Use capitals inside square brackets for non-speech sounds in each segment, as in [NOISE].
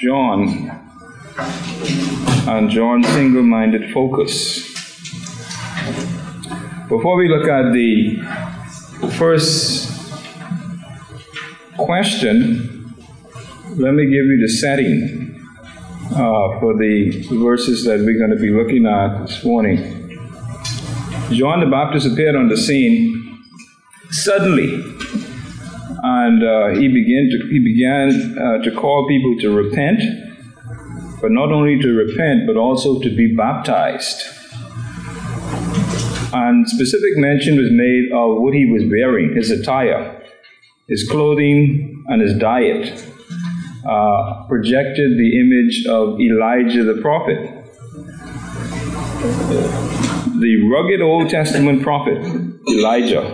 John and John's single minded focus. Before we look at the first question, let me give you the setting uh, for the verses that we're going to be looking at this morning. John the Baptist appeared on the scene suddenly, and uh, he began to he began uh, to call people to repent, but not only to repent, but also to be baptized. And specific mention was made of what he was wearing, his attire, his clothing, and his diet. Uh, projected the image of Elijah the prophet, the rugged Old Testament prophet, Elijah.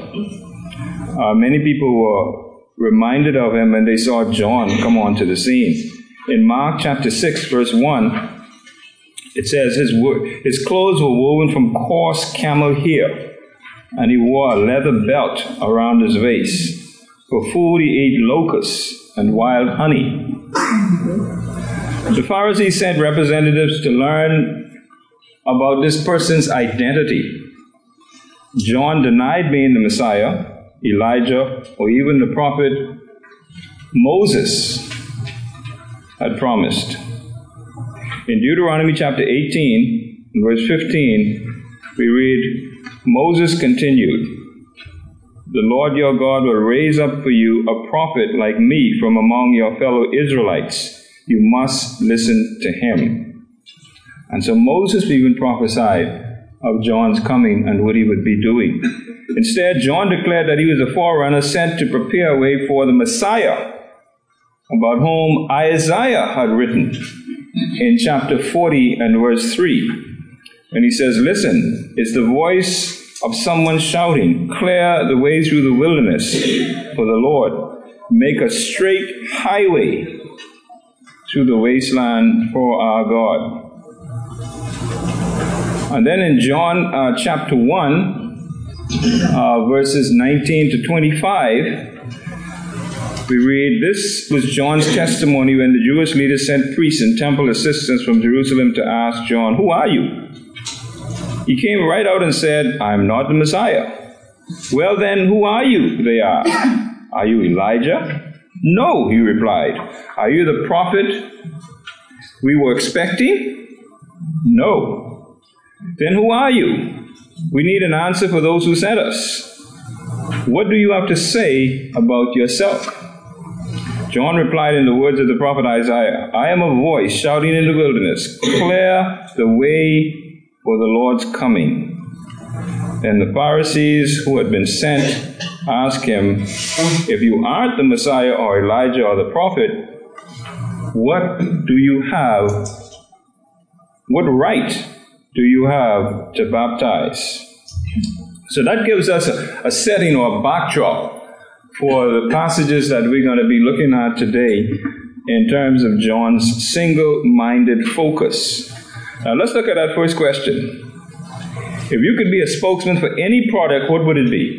Uh, many people were reminded of him when they saw John come onto the scene. In Mark chapter 6, verse 1, it says his, his clothes were woven from coarse camel hair, and he wore a leather belt around his waist. For food, he ate locusts and wild honey. The Pharisees sent representatives to learn about this person's identity. John denied being the Messiah, Elijah, or even the prophet Moses had promised. In Deuteronomy chapter 18, verse 15, we read, Moses continued, The Lord your God will raise up for you a prophet like me from among your fellow Israelites. You must listen to him. And so Moses even prophesied of John's coming and what he would be doing. Instead, John declared that he was a forerunner sent to prepare a way for the Messiah, about whom Isaiah had written in chapter 40 and verse 3. And he says, Listen, it's the voice of someone shouting, Clear the way through the wilderness for the Lord. Make a straight highway through the wasteland for our God. And then in John uh, chapter 1, uh, verses 19 to 25, we read, This was John's testimony when the Jewish leaders sent priests and temple assistants from Jerusalem to ask John, Who are you? He came right out and said, I am not the Messiah. Well, then, who are you? They asked. [LAUGHS] Are you Elijah? No, he replied. Are you the prophet we were expecting? No. Then who are you? We need an answer for those who sent us. What do you have to say about yourself? John replied in the words of the prophet Isaiah I am a voice shouting in the wilderness, clear the way for the Lord's coming. Then the Pharisees who had been sent asked him, If you aren't the Messiah or Elijah or the prophet, what do you have? What right do you have to baptize? So that gives us a, a setting or a backdrop for the passages that we're going to be looking at today in terms of John's single minded focus. Now, let's look at that first question. If you could be a spokesman for any product, what would it be?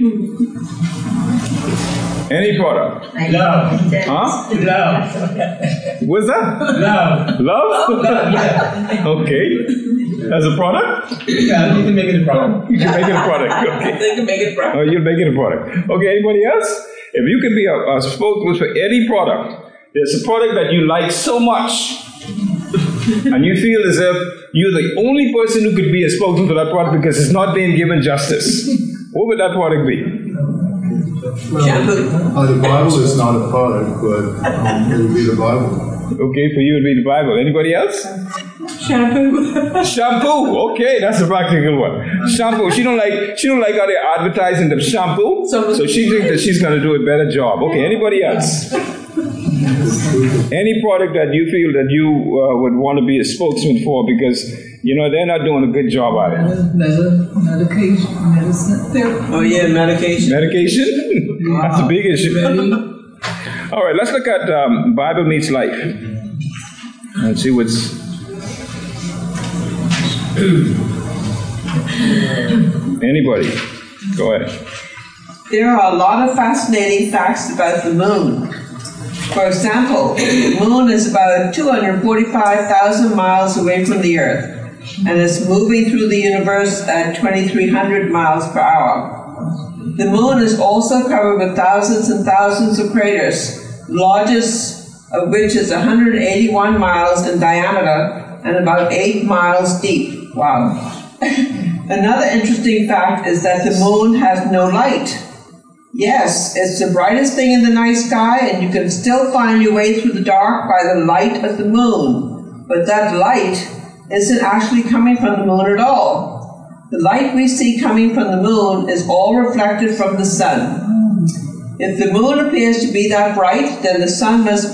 Any product? Love. Huh? Love. What's that? Love. Love? Love, yeah. [LAUGHS] okay. As a product? Yeah, you can make it a product. You can make it a product. [LAUGHS] Okay. They can make it a problem. Oh, you'll make it a product. Okay, anybody else? If you could be a, a spokesman for any product, there's a product that you like so much, and you feel as if you're the only person who could be a spokesman for that product because it's not being given justice. What would that product be? Shampoo. Uh, the Bible is not a product, but um, it would be the Bible. Okay, for you it'd be the Bible. Anybody else? Shampoo. Shampoo. Okay, that's a practical one. Shampoo. She don't like she don't like how they're advertising the shampoo, So- so she thinks that she's gonna do a better job. Okay, anybody else? Any product that you feel that you uh, would want to be a spokesman for because you know they're not doing a good job at it. Medi- medication, medicine, therapy. Oh, yeah, medication. Medication. that's a big issue. [LAUGHS] All right, let's look at um, Bible meets life. Let's see what's. [COUGHS] Anybody? Go ahead. There are a lot of fascinating facts about the moon. For example, the moon is about 245,000 miles away from the Earth and is moving through the universe at 2,300 miles per hour. The moon is also covered with thousands and thousands of craters, largest of which is 181 miles in diameter and about 8 miles deep. Wow. Another interesting fact is that the moon has no light. Yes, it's the brightest thing in the night sky, and you can still find your way through the dark by the light of the moon. But that light isn't actually coming from the moon at all. The light we see coming from the moon is all reflected from the sun. If the moon appears to be that bright, then the sun must,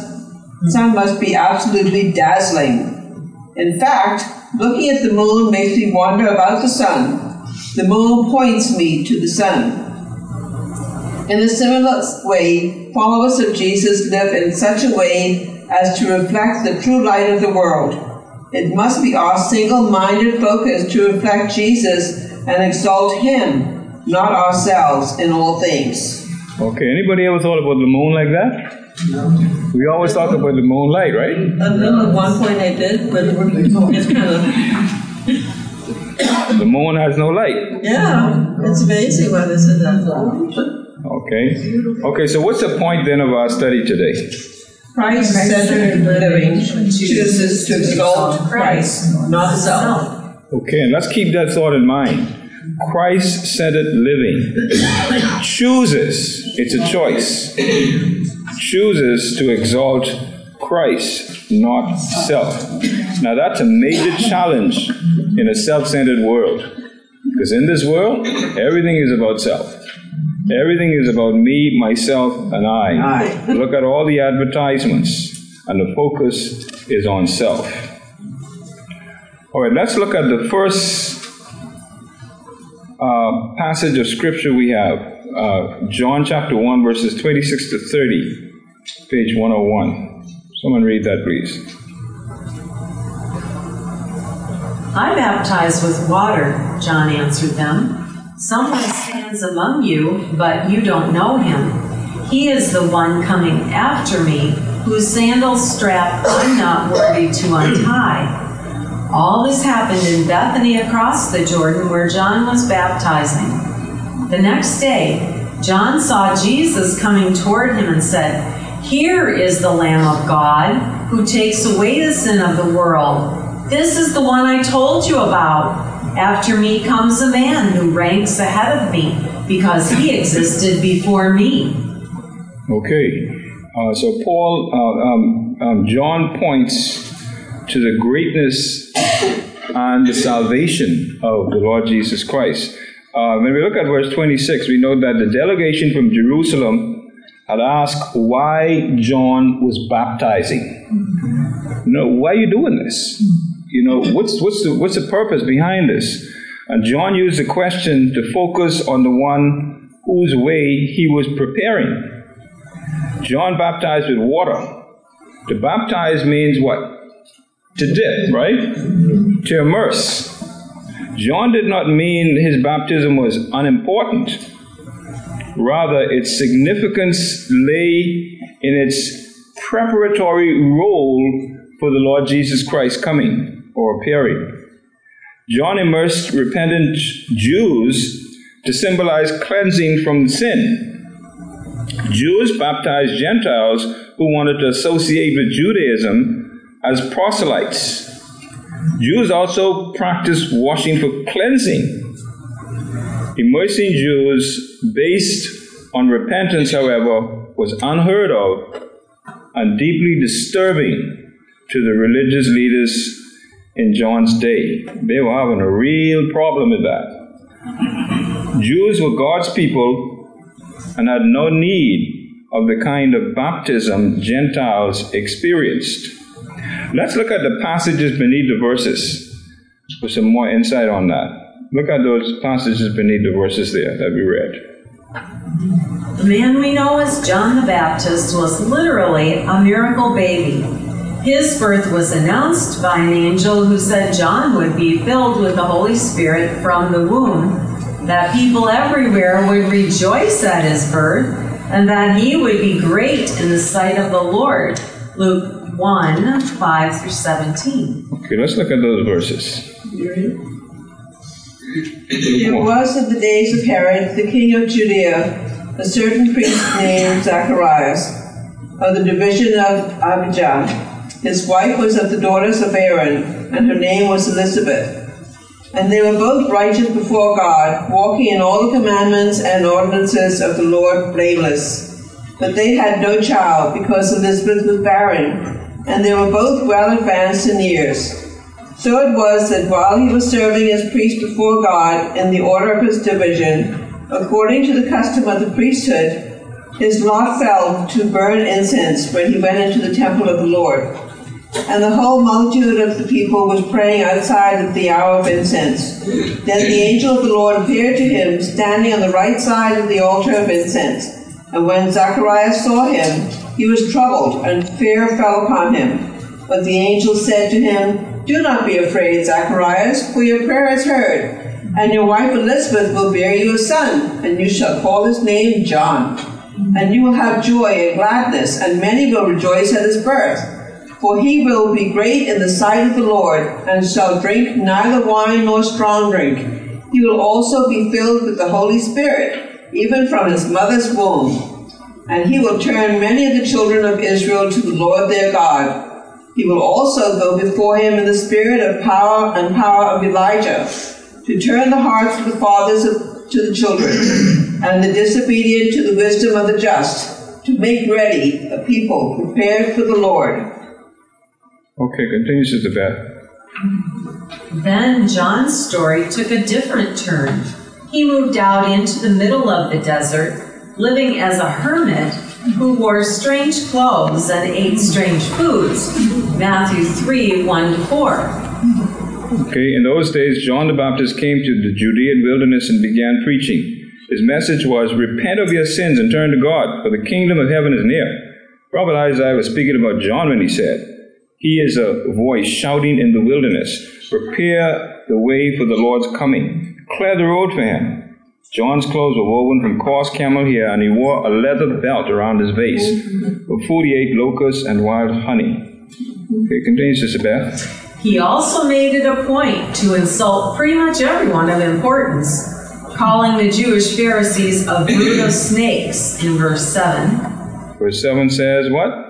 sun must be absolutely dazzling. In fact, looking at the moon makes me wonder about the sun. The moon points me to the sun. In a similar way, followers of Jesus live in such a way as to reflect the true light of the world. It must be our single minded focus to reflect Jesus and exalt Him, not ourselves, in all things. Okay, anybody ever thought about the moon like that? We always talk about the moonlight, right? I remember one point I did, but it's kind of, The moon has no light. yeah, it's amazing why this is that. Okay. Okay, so what's the point then of our study today? Christ centered living chooses to exalt Christ, not self. Okay, and let's keep that thought in mind. Christ centered living chooses, it's a choice, chooses to exalt Christ, not self. Now, that's a major challenge in a self centered world. Because in this world, everything is about self. Everything is about me, myself, and I. Look at all the advertisements, and the focus is on self. All right, let's look at the first uh, passage of scripture we have uh, John chapter 1, verses 26 to 30, page 101. Someone read that, please. I baptize with water, John answered them. Someone stands among you, but you don't know him. He is the one coming after me, whose sandal strap I'm not worthy to untie. All this happened in Bethany across the Jordan where John was baptizing. The next day, John saw Jesus coming toward him and said, Here is the Lamb of God who takes away the sin of the world. This is the one I told you about. After me comes a man who ranks ahead of me because he existed before me. Okay, uh, so Paul, uh, um, um, John points to the greatness and the salvation of the Lord Jesus Christ. Uh, when we look at verse 26, we know that the delegation from Jerusalem had asked why John was baptizing. You know, why are you doing this? You know, what's, what's, the, what's the purpose behind this? And John used the question to focus on the one whose way he was preparing. John baptized with water. To baptize means what? To dip, right? To immerse. John did not mean his baptism was unimportant. Rather, its significance lay in its preparatory role for the Lord Jesus Christ coming or appearing. John immersed repentant Jews to symbolize cleansing from sin. Jews baptized Gentiles who wanted to associate with Judaism as proselytes. Jews also practiced washing for cleansing. Immersing Jews based on repentance, however, was unheard of and deeply disturbing to the religious leaders in John's day. They were having a real problem with that. Jews were God's people and had no need of the kind of baptism Gentiles experienced. Let's look at the passages beneath the verses for some more insight on that. Look at those passages beneath the verses there that we read. The man we know as John the Baptist was literally a miracle baby. His birth was announced by an angel who said John would be filled with the Holy Spirit from the womb, that people everywhere would rejoice at his birth, and that he would be great in the sight of the Lord. Luke 1 5 through 17. Okay, let's look at those verses. It was in the days of Herod, the king of Judea, a certain priest named Zacharias, of the division of Abijah. His wife was of the daughters of Aaron, and her name was Elizabeth. And they were both righteous before God, walking in all the commandments and ordinances of the Lord blameless. But they had no child, because Elizabeth was barren, and they were both well advanced in years. So it was that while he was serving as priest before God in the order of his division, according to the custom of the priesthood, his lot fell to burn incense when he went into the temple of the Lord. And the whole multitude of the people was praying outside at the hour of incense. Then the angel of the Lord appeared to him, standing on the right side of the altar of incense. And when Zacharias saw him, he was troubled, and fear fell upon him. But the angel said to him, Do not be afraid, Zacharias, for your prayer is heard. And your wife Elizabeth will bear you a son, and you shall call his name John. And you will have joy and gladness, and many will rejoice at his birth. For he will be great in the sight of the Lord, and shall drink neither wine nor strong drink. He will also be filled with the Holy Spirit, even from his mother's womb. And he will turn many of the children of Israel to the Lord their God. He will also go before him in the spirit of power and power of Elijah, to turn the hearts of the fathers of, to the children, and the disobedient to the wisdom of the just, to make ready a people prepared for the Lord. Okay, continue, Sister Beth. Then John's story took a different turn. He moved out into the middle of the desert, living as a hermit who wore strange clothes and ate strange foods. Matthew 3 1 to 4. Okay, in those days, John the Baptist came to the Judean wilderness and began preaching. His message was, Repent of your sins and turn to God, for the kingdom of heaven is near. Prophet Isaiah was speaking about John when he said, He is a voice shouting in the wilderness, Prepare the way for the Lord's coming, clear the road for him. John's clothes were woven from coarse camel hair, and he wore a leather belt around his waist, with 48 locusts and wild honey. Okay, continue, Sister Beth. He also made it a point to insult pretty much everyone of importance, calling the Jewish Pharisees a brood of snakes in verse 7. Verse 7 says, What?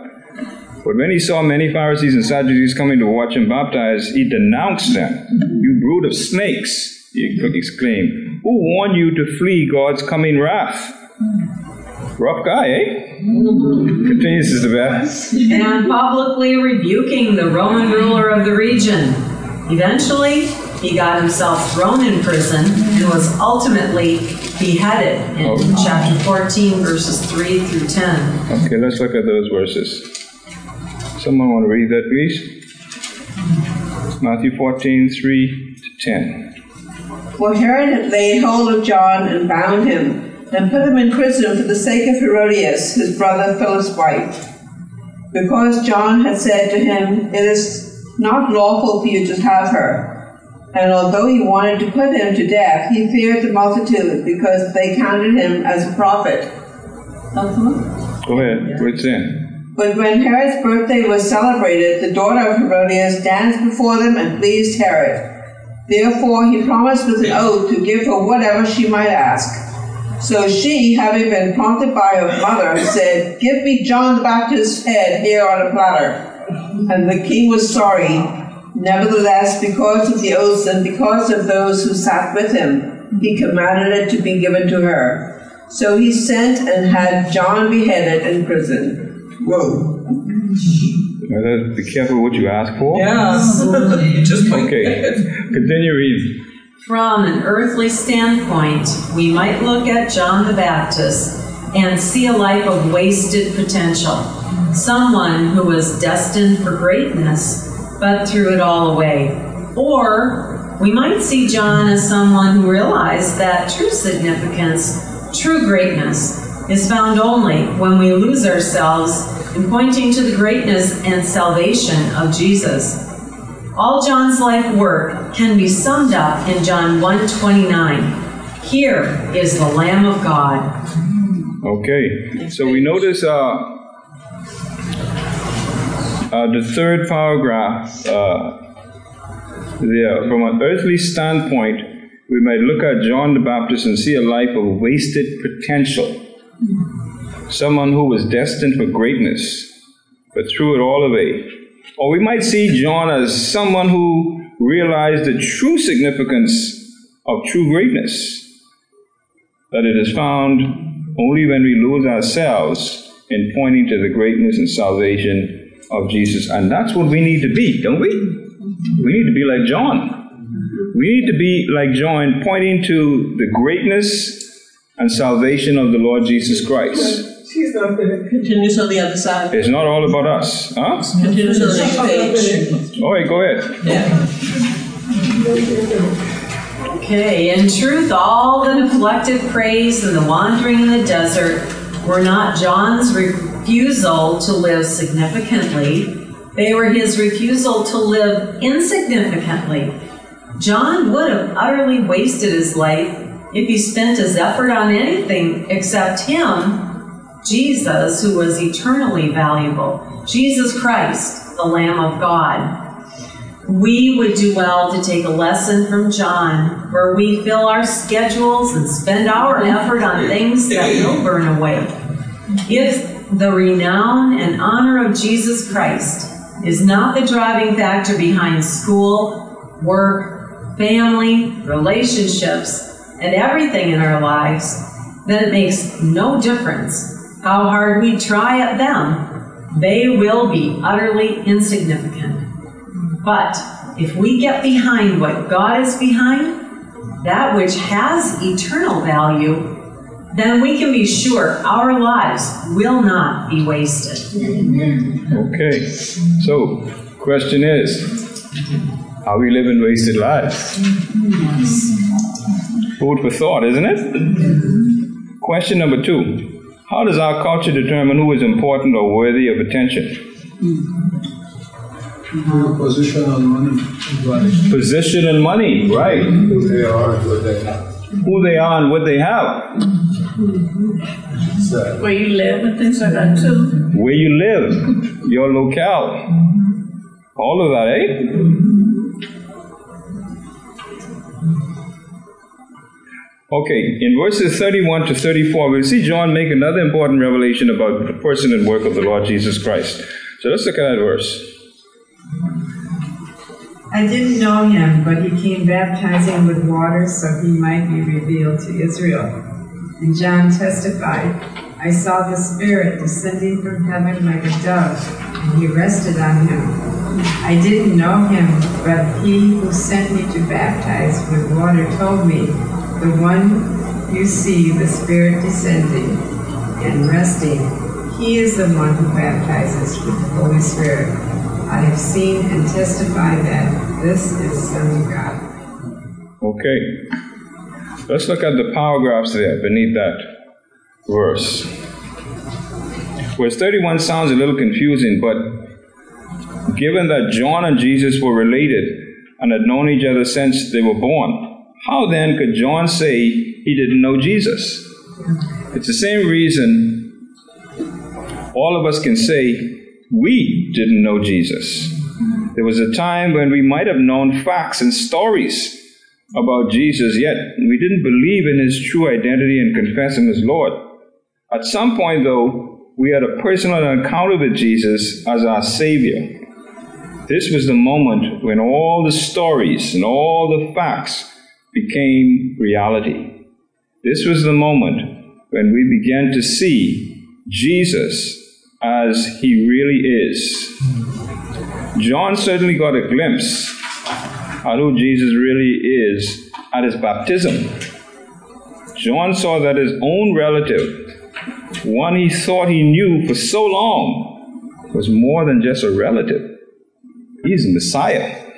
But when he saw many Pharisees and Sadducees coming to watch him baptize, he denounced them. You brood of snakes, exclaimed. Who warned you to flee God's coming wrath? Rough guy, eh? Continue, Sister Beth. and publicly rebuking the Roman ruler of the region. Eventually, he got himself thrown in prison and was ultimately beheaded in Oh. chapter 14, verses 3 through 10. Okay, let's look at those verses. Someone want to read that, please? Matthew 14, 3 to 10. For Herod had laid hold of John and bound him, and put him in prison for the sake of Herodias, his brother Philip's wife. Because John had said to him, It is not lawful for you to have her. And although he wanted to put him to death, he feared the multitude, because they counted him as a prophet. Uh-huh. Go ahead, what's in? But when Herod's birthday was celebrated, the daughter of Herodias danced before them and pleased Herod. Therefore he promised with an oath to give her whatever she might ask. So she, having been prompted by her mother, said, Give me John the Baptist's head here on a platter. And the king was sorry. Nevertheless, because of the oaths and because of those who sat with him, he commanded it to be given to her. So he sent and had John beheaded in prison. Whoa. Well, Be careful what you ask for. Yeah. Just like Okay, continue reading. From an earthly standpoint, we might look at John the Baptist and see a life of wasted potential. Someone who was destined for greatness, but threw it all away. Or we might see John as someone who realized that true significance, true greatness, is found only when we lose ourselves in pointing to the greatness and salvation of Jesus. All John's life work can be summed up in John 1:29. Here is the Lamb of God. Okay, so we notice uh, uh, the third paragraph uh, there. From an earthly standpoint, we might look at John the Baptist and see a life of wasted potential. Someone who was destined for greatness, but threw it all away. Or we might see John as someone who realized the true significance of true greatness, that it is found only when we lose ourselves in pointing to the greatness and salvation of Jesus. And that's what we need to be, don't we? We need to be like John. We need to be like John, pointing to the greatness and salvation of the Lord Jesus Christ. She's not gonna. Continues on the other side. It's not all about us, huh? Continues on the next page. All right, go ahead. Yeah. Okay, in truth, all the neglected praise and the wandering in the desert were not John's refusal to live significantly, they were his refusal to live insignificantly. John would have utterly wasted his life if he spent his effort on anything except him, Jesus, who was eternally valuable, Jesus Christ, the Lamb of God. We would do well to take a lesson from John, where we fill our schedules and spend our effort on things that will burn away. If the renown and honor of Jesus Christ is not the driving factor behind school, work, family, relationships, and everything in our lives, then it makes no difference how hard we try at them. They will be utterly insignificant. But if we get behind what God is behind, that which has eternal value, then we can be sure our lives will not be wasted. Okay, so question is, are we living wasted lives? Food for thought, isn't it? Question number two, how does our culture determine who is important or worthy of attention? Your position on money, right? Position and money, right? Who they are and what they have. Who they are and what they have. Sad. Where you live and things like that too. Where you live, your locale. All of that, eh? Okay, in verses 31 to 34, we see John make another important revelation about the person and work of the Lord Jesus Christ. So let's look at that verse. I didn't know him, but he came baptizing with water so he might be revealed to Israel. And John testified, I saw the Spirit descending from heaven like a dove, and he rested on him. I didn't know him, but he who sent me to baptize with water told me, The one you see the Spirit descending and resting, he is the one who baptizes with the Holy Spirit. I have seen and testify that this is the Son of God. Okay, let's look at the paragraphs there beneath that verse. Verse 31 sounds a little confusing, but given that John and Jesus were related and had known each other since they were born, how then could John say he didn't know Jesus? It's the same reason all of us can say we didn't know Jesus. There was a time when we might have known facts and stories about Jesus, yet we didn't believe in his true identity and confess him as Lord. At some point, though, we had a personal encounter with Jesus as our Savior. This was the moment when all the stories and all the facts became reality. This was the moment when we began to see Jesus as he really is. John certainly got a glimpse at who Jesus really is at his baptism. John saw that his own relative, one he thought he knew for so long, was more than just a relative. He's the Messiah.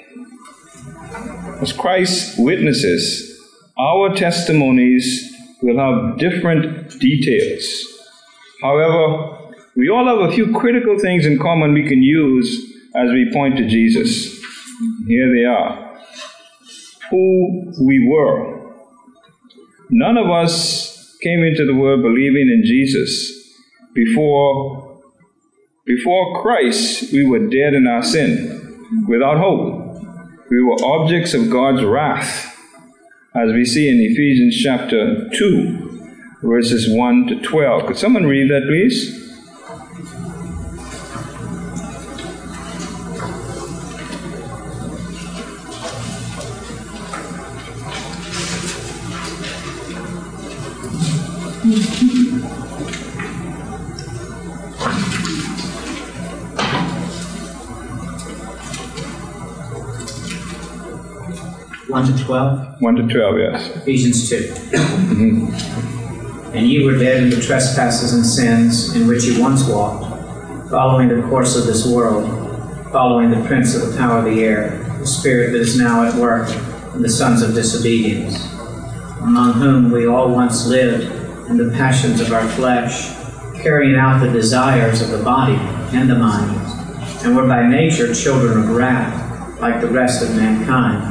As Christ's witnesses, our testimonies will have different details. However, we all have a few critical things in common we can use as we point to Jesus. Here they are. Who we were. None of us came into the world believing in Jesus. Before, before Christ, we were dead in our sin, without hope. We were objects of God's wrath, as we see in Ephesians chapter 2, verses 1 to 12. Could someone read that, please? One to twelve, 1 to 12, yes. Ephesians 2 mm-hmm. And ye were dead in the trespasses and sins in which ye once walked, following the course of this world, following the prince of the power of the air, the spirit that is now at work in the sons of disobedience, among whom we all once lived in the passions of our flesh, carrying out the desires of the body and the mind, and were by nature children of wrath, like the rest of mankind.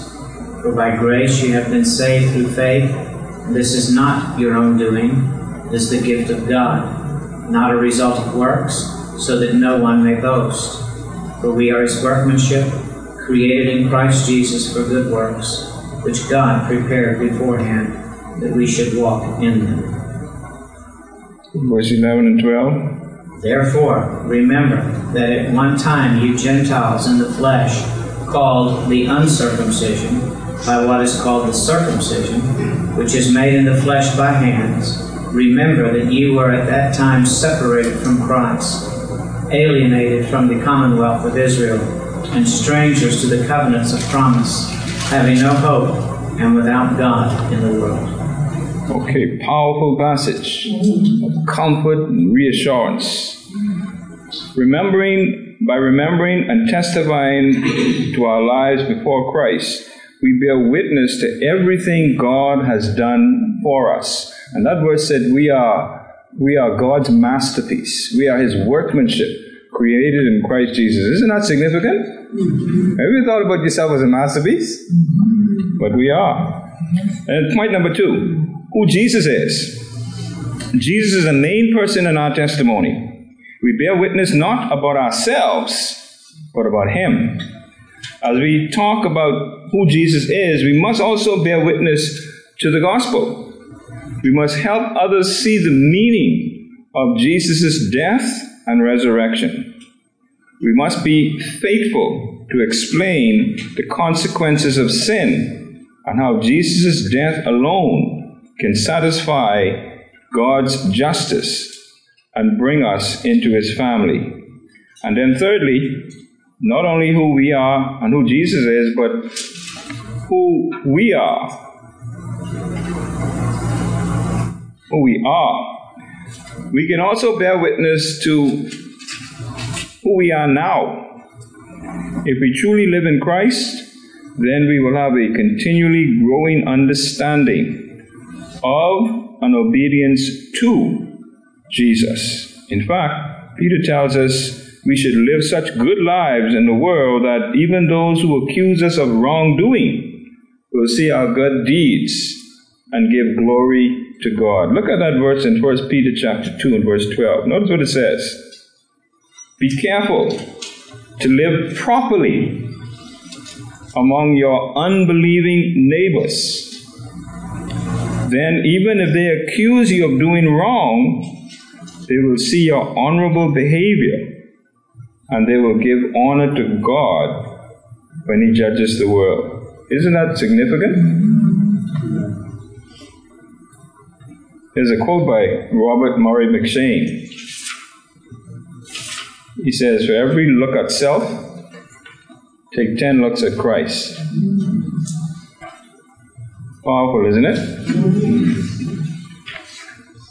For by grace you have been saved through faith. This is not your own doing, it is the gift of God, not a result of works, so that no one may boast. For we are his workmanship, created in Christ Jesus for good works, which God prepared beforehand that we should walk in them. Verse 11 and 12. Therefore, remember that at one time you Gentiles in the flesh, called the uncircumcision, by what is called the circumcision, which is made in the flesh by hands, remember that you were at that time separated from Christ, alienated from the commonwealth of Israel, and strangers to the covenants of promise, having no hope and without God in the world. Okay, powerful passage of comfort and reassurance. Remembering, by remembering and testifying to our lives before Christ, we bear witness to everything God has done for us. And that verse said, We are we are God's masterpiece. We are his workmanship, created in Christ Jesus. Isn't that significant? Have you thought about yourself as a masterpiece? But we are. And point number two, who Jesus is. Jesus is the main person in our testimony. We bear witness not about ourselves, but about him. As we talk about who Jesus is, we must also bear witness to the gospel. We must help others see the meaning of Jesus' death and resurrection. We must be faithful to explain the consequences of sin and how Jesus' death alone can satisfy God's justice and bring us into his family. And then, thirdly, not only who we are and who Jesus is, but who we are. Who we are. We can also bear witness to who we are now. If we truly live in Christ, then we will have a continually growing understanding of and obedience to Jesus. In fact, Peter tells us we should live such good lives in the world that even those who accuse us of wrongdoing will see our good deeds and give glory to God. Look at that verse in 1 Peter chapter 2 and verse 12. Notice what it says. Be careful to live properly among your unbelieving neighbors. Then, even if they accuse you of doing wrong, they will see your honorable behavior and they will give honor to God when He judges the world. Isn't that significant? There's a quote by Robert Murray M'Cheyne. He says, For every look at self, take 10 looks at Christ. Powerful, isn't it?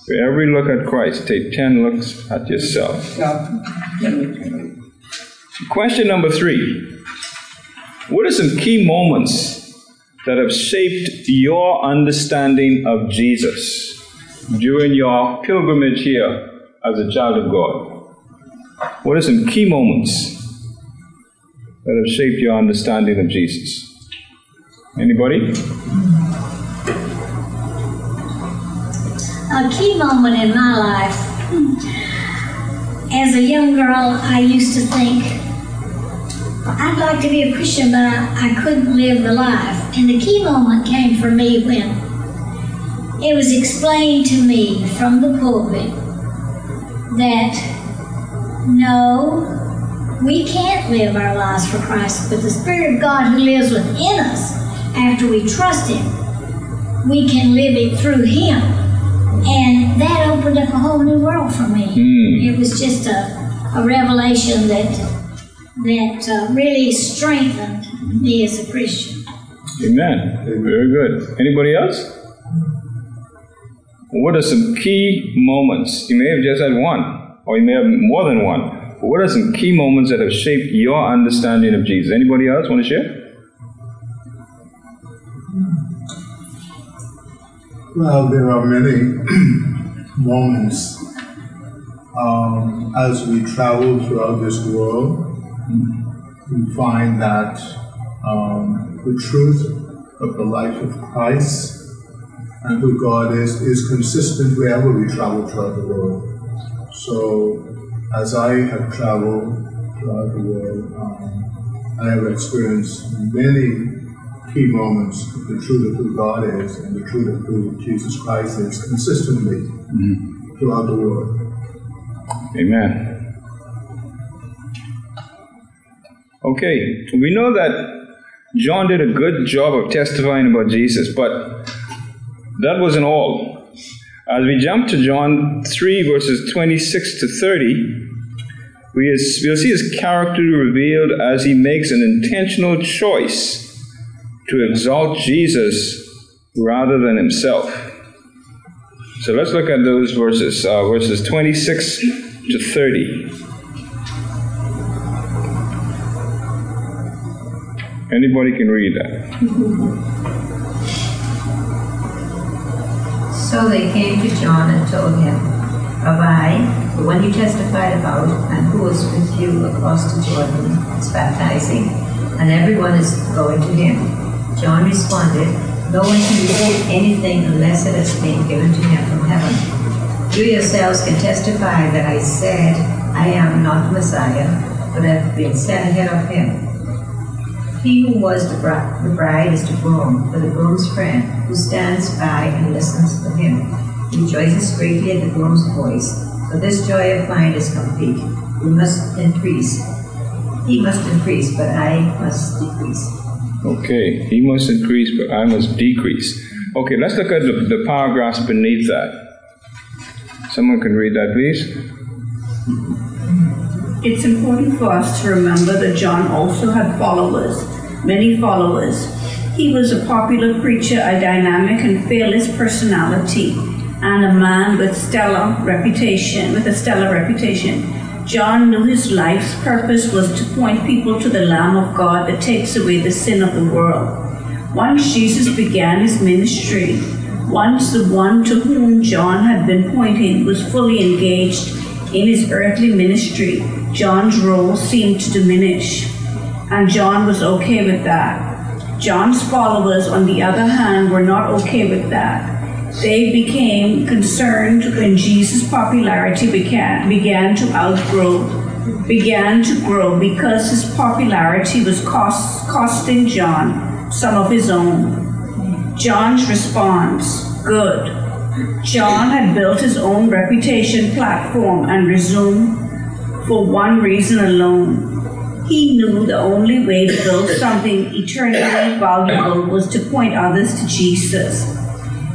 For every look at Christ, take 10 looks at yourself. Question number three What are some key moments that have shaped your understanding of Jesus during your pilgrimage here as a child of God? What are some key moments that have shaped your understanding of Jesus? Anybody? a key moment in my life. Hmm. As a young girl, I used to think, I'd like to be a Christian, but I, I couldn't live the life. And the key moment came for me when it was explained to me from the pulpit that no, we can't live our lives for Christ, but the Spirit of God who lives within us after we trust Him, we can live it through Him. And that opened up a whole new world for me. Mm. It was just a, a revelation that that uh, really strengthened me as a Christian. Amen. Very good. Anybody else? What are some key moments? You may have just had one, or you may have more than one. But what are some key moments that have shaped your understanding of Jesus? Anybody else want to share? Well, there are many [CLEARS THROAT] moments um, as we travel throughout this world. We find that um, the truth of the life of Christ and who God is is consistent wherever we travel throughout the world. So, as I have traveled throughout the world, um, I have experienced many key moments of the truth of who God is and the truth of who Jesus Christ is consistently throughout the world. Amen. Okay, we know that John did a good job of testifying about Jesus, but that wasn't all. As we jump to John 3, verses 26 to 30, we is, we'll see his character revealed as he makes an intentional choice to exalt Jesus rather than himself. So let's look at those verses, uh, verses 26 to 30. Anybody can read that. So they came to John and told him, Rabbi, the one you testified about and who was with you across to Jordan is baptizing, and everyone is going to him. John responded, No one can receive anything unless it has been given to him from heaven. You yourselves can testify that I said, I am not the Messiah, but have been sent ahead of him. He who was the bride, the bride is the groom, but the groom's friend, who stands by and listens to him, rejoices greatly at the groom's voice. For this joy of mine is complete. We must increase. He must increase, but I must decrease. Okay, he must increase, but I must decrease. Okay, let's look at the, the paragraphs beneath that. Someone can read that, please. It's important for us to remember that John also had followers, many followers. He was a popular preacher, a dynamic and fearless personality, and a man with stellar reputation, with a stellar reputation. John knew his life's purpose was to point people to the Lamb of God that takes away the sin of the world. Once Jesus began his ministry, once the one to whom John had been pointing was fully engaged in his earthly ministry, John's role seemed to diminish. And John was okay with that. John's followers, on the other hand, were not okay with that. They became concerned when Jesus' popularity began, began to outgrow, began to grow because his popularity was cost, costing John some of his own. John's response, good. John had built his own reputation platform and resumed for one reason alone. He knew the only way to build something eternally valuable was to point others to Jesus.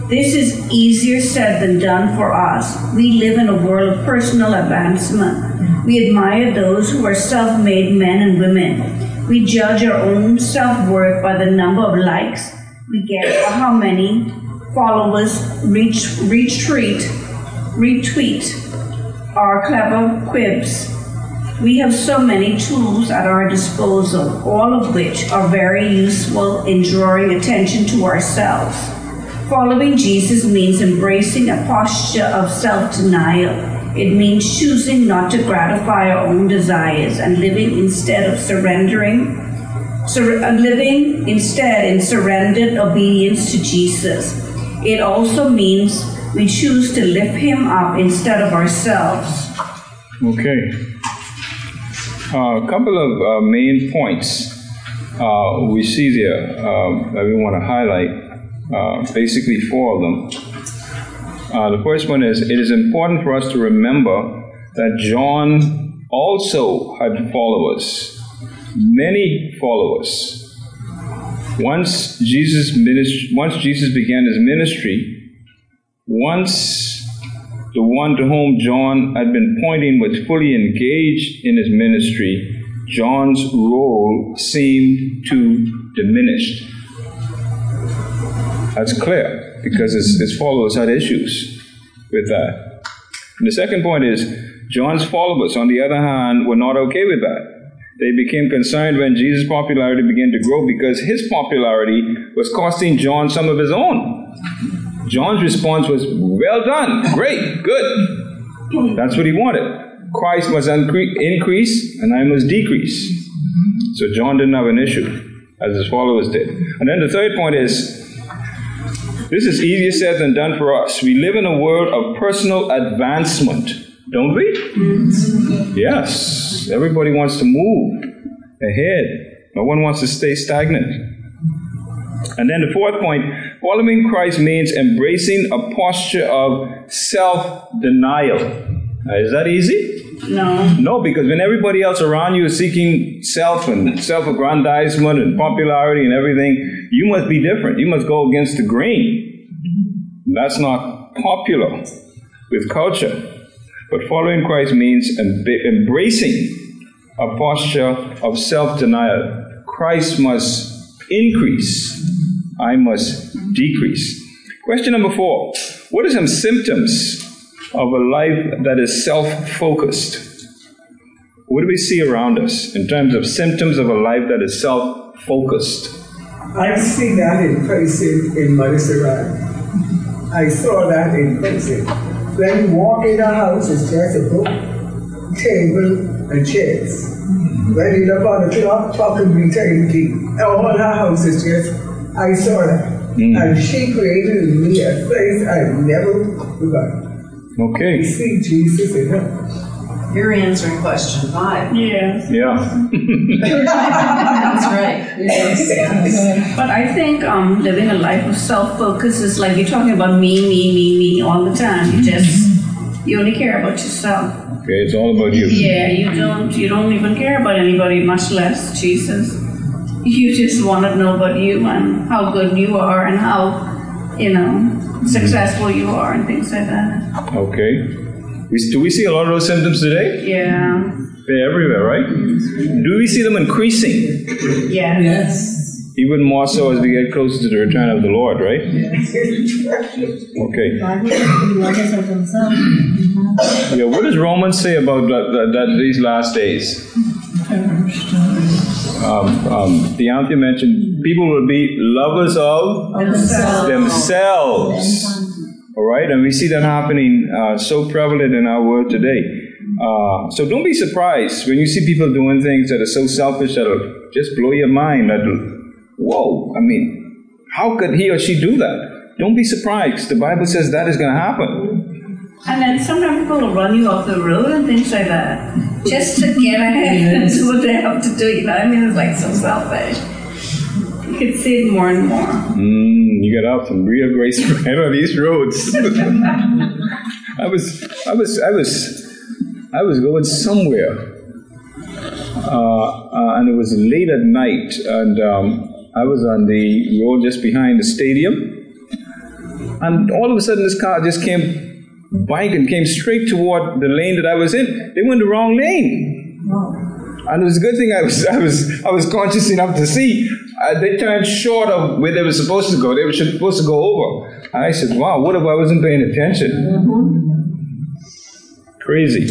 This is easier said than done for us. We live in a world of personal advancement. We admire those who are self made men and women. We judge our own self worth by the number of likes we get or how many followers reach, retreat retweet our clever quibs. We have so many tools at our disposal, all of which are very useful in drawing attention to ourselves. Following Jesus means embracing a posture of self denial. It means choosing not to gratify our own desires and living instead of surrendering, sur- uh, living instead in surrendered obedience to Jesus. It also means we choose to lift Him up instead of ourselves. Okay. Uh, a couple of uh, main points uh, we see there that we want to highlight. Uh, basically, four of them. Uh, the first one is it is important for us to remember that John also had followers, many followers. Once Jesus ministry, once Jesus began his ministry, once the one to whom John had been pointing was fully engaged in his ministry, John's role seemed to diminish. That's clear because his, his followers had issues with that. And the second point is John's followers, on the other hand, were not okay with that. They became concerned when Jesus' popularity began to grow because his popularity was costing John some of his own. John's response was, Well done, great, good. That's what he wanted. Christ must increase and I must decrease. So John didn't have an issue, as his followers did. And then the third point is this is easier said than done for us. We live in a world of personal advancement, don't we? Yes. Everybody wants to move ahead, no one wants to stay stagnant. And then the fourth point following Christ means embracing a posture of self denial. Uh, is that easy? No. No, because when everybody else around you is seeking self and self aggrandizement and popularity and everything, you must be different. You must go against the grain. That's not popular with culture. But following Christ means embracing a posture of self denial. Christ must increase, I must decrease. Question number four What are some symptoms of a life that is self focused? What do we see around us in terms of symptoms of a life that is self focused? I see that in person in Montserrat. I saw that in person. When you walk in a house, it's just a book, table, and chairs. When you look on the clock, possibly turn key. All her house is just, I saw that. Mm. And she created in me a place I never forgot. Okay. See Jesus in her. You're answering question five. Yes. Yeah. That's right. [LAUGHS] Yes. But I think um, living a life of self-focus is like you're talking about me, me, me, me all the time. You just you only care about yourself. Okay, it's all about you. Yeah, you don't you don't even care about anybody, much less Jesus. You just want to know about you and how good you are and how you know successful you are and things like that. Okay. We, do we see a lot of those symptoms today? Yeah. They're everywhere, right? Do we see them increasing? Yeah. Yes. Even more so as we get closer to the return of the Lord, right? Okay. Yeah, what does Romans say about that, that, that these last days? Um, um, Deanthea mentioned people will be lovers of Themselves. themselves. All right, and we see that happening uh, so prevalent in our world today. Uh, so don't be surprised when you see people doing things that are so selfish that'll just blow your mind. That'll, whoa, I mean, how could he or she do that? Don't be surprised. The Bible says that is going to happen. And then sometimes people will run you off the road and things like that. Just to get ahead and do what they have to do, you know what I mean? It's like so selfish. You could see it more and more. Mm, you got out some real grace [LAUGHS] right on these roads. [LAUGHS] I was, I was, I was, I was going somewhere, uh, uh, and it was late at night, and um, I was on the road just behind the stadium, and all of a sudden this car just came bike and came straight toward the lane that I was in. They went the wrong lane. And it was a good thing I was I was I was conscious enough to see. Uh, they turned short of where they were supposed to go. They were supposed to go over. And I said, "Wow, what if I wasn't paying attention?" Crazy.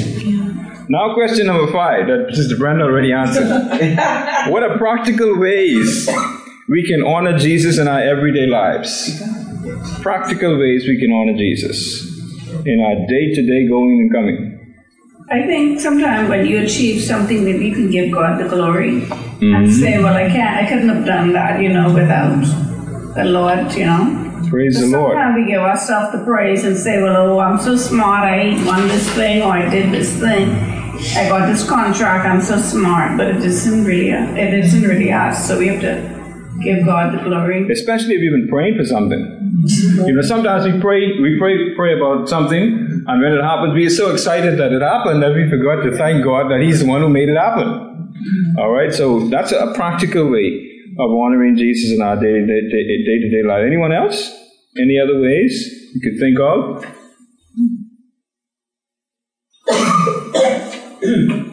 Now, question number five that Sister Brenda already answered. [LAUGHS] what are practical ways we can honor Jesus in our everyday lives? Practical ways we can honor Jesus in our day to day going and coming. I think sometimes when you achieve something, maybe you can give God the glory Mm-hmm. and say, "Well, I can't, I couldn't have done that, you know, without the Lord," you know. Praise the Lord. Sometimes we give ourselves the praise and say, "Well, oh, I'm so smart. I won this thing, or I did this thing. I got this contract. I'm so smart." But it isn't really, it isn't really us. So we have to give God the glory. Especially if you've been praying for something. You know, sometimes we pray, we pray, pray about something, and when it happens, we are so excited that it happened that we forgot to thank God that He's the one who made it happen. All right, so that's a practical way of honoring Jesus in our day to day life. Anyone else? Any other ways you could think of? [COUGHS]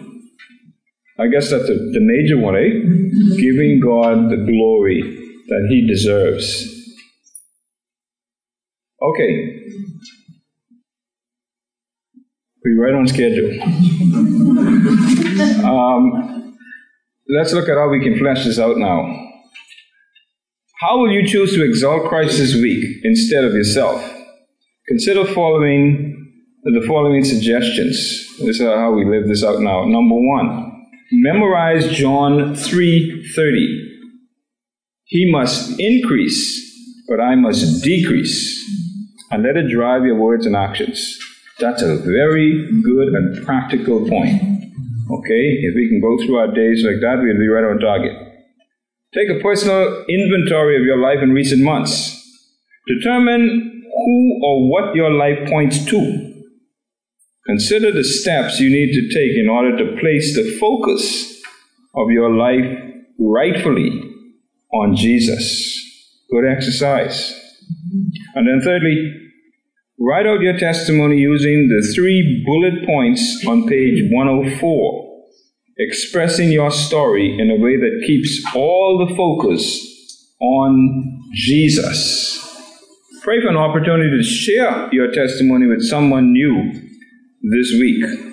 I guess that's the, the major one, eh? Giving God the glory that He deserves. Okay. We're right on schedule. Um, let's look at how we can flesh this out now. How will you choose to exalt Christ this week instead of yourself? Consider following the following suggestions. This is how we live this out now. Number one, memorize John 3:30. He must increase, but I must decrease. And let it drive your words and actions. That's a very good and practical point. Okay? If we can go through our days like that, we'll be right on target. Take a personal inventory of your life in recent months. Determine who or what your life points to. Consider the steps you need to take in order to place the focus of your life rightfully on Jesus. Good exercise. And then, thirdly, write out your testimony using the three bullet points on page 104, expressing your story in a way that keeps all the focus on Jesus. Pray for an opportunity to share your testimony with someone new this week.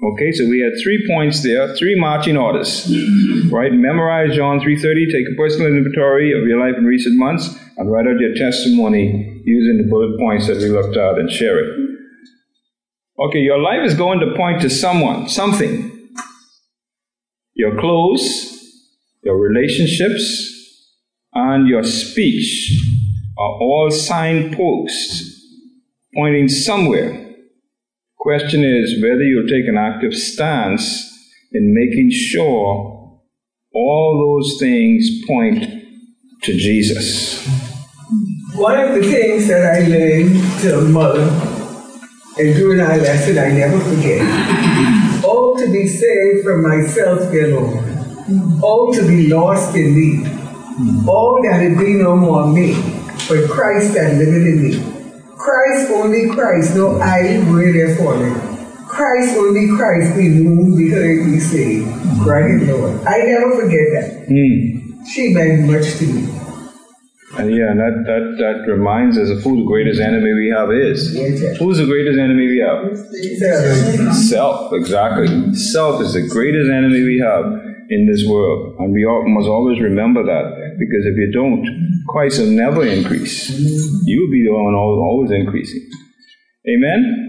Okay, so we had three points there, three marching orders. Right? Memorize John 3:30, take a personal inventory of your life in recent months, and write out your testimony using the bullet points that we looked at and share it. Okay, your life is going to point to someone, something. Your clothes, your relationships, and your speech are all signposts pointing somewhere. Question is whether you'll take an active stance in making sure all those things point to Jesus. One of the things that I learned to mother and during our lesson I never forget. oh, to be saved from myself, dear Lord. Oh, to be lost in thee. Oh, that it be no more me, but Christ that liveth in me. Christ, only Christ, no I therefore me. Christ, only Christ, be moved, be heard, saved. Right, Lord. I never forget that. Hmm. She meant much to me. And yeah, and that, that, that reminds us of who the greatest enemy we have is. Who's the greatest enemy we have? Self, exactly. Self is the greatest enemy we have in this world. And we all, must always remember that. Because if you don't, Christ will never increase. You will be the one always increasing. Amen?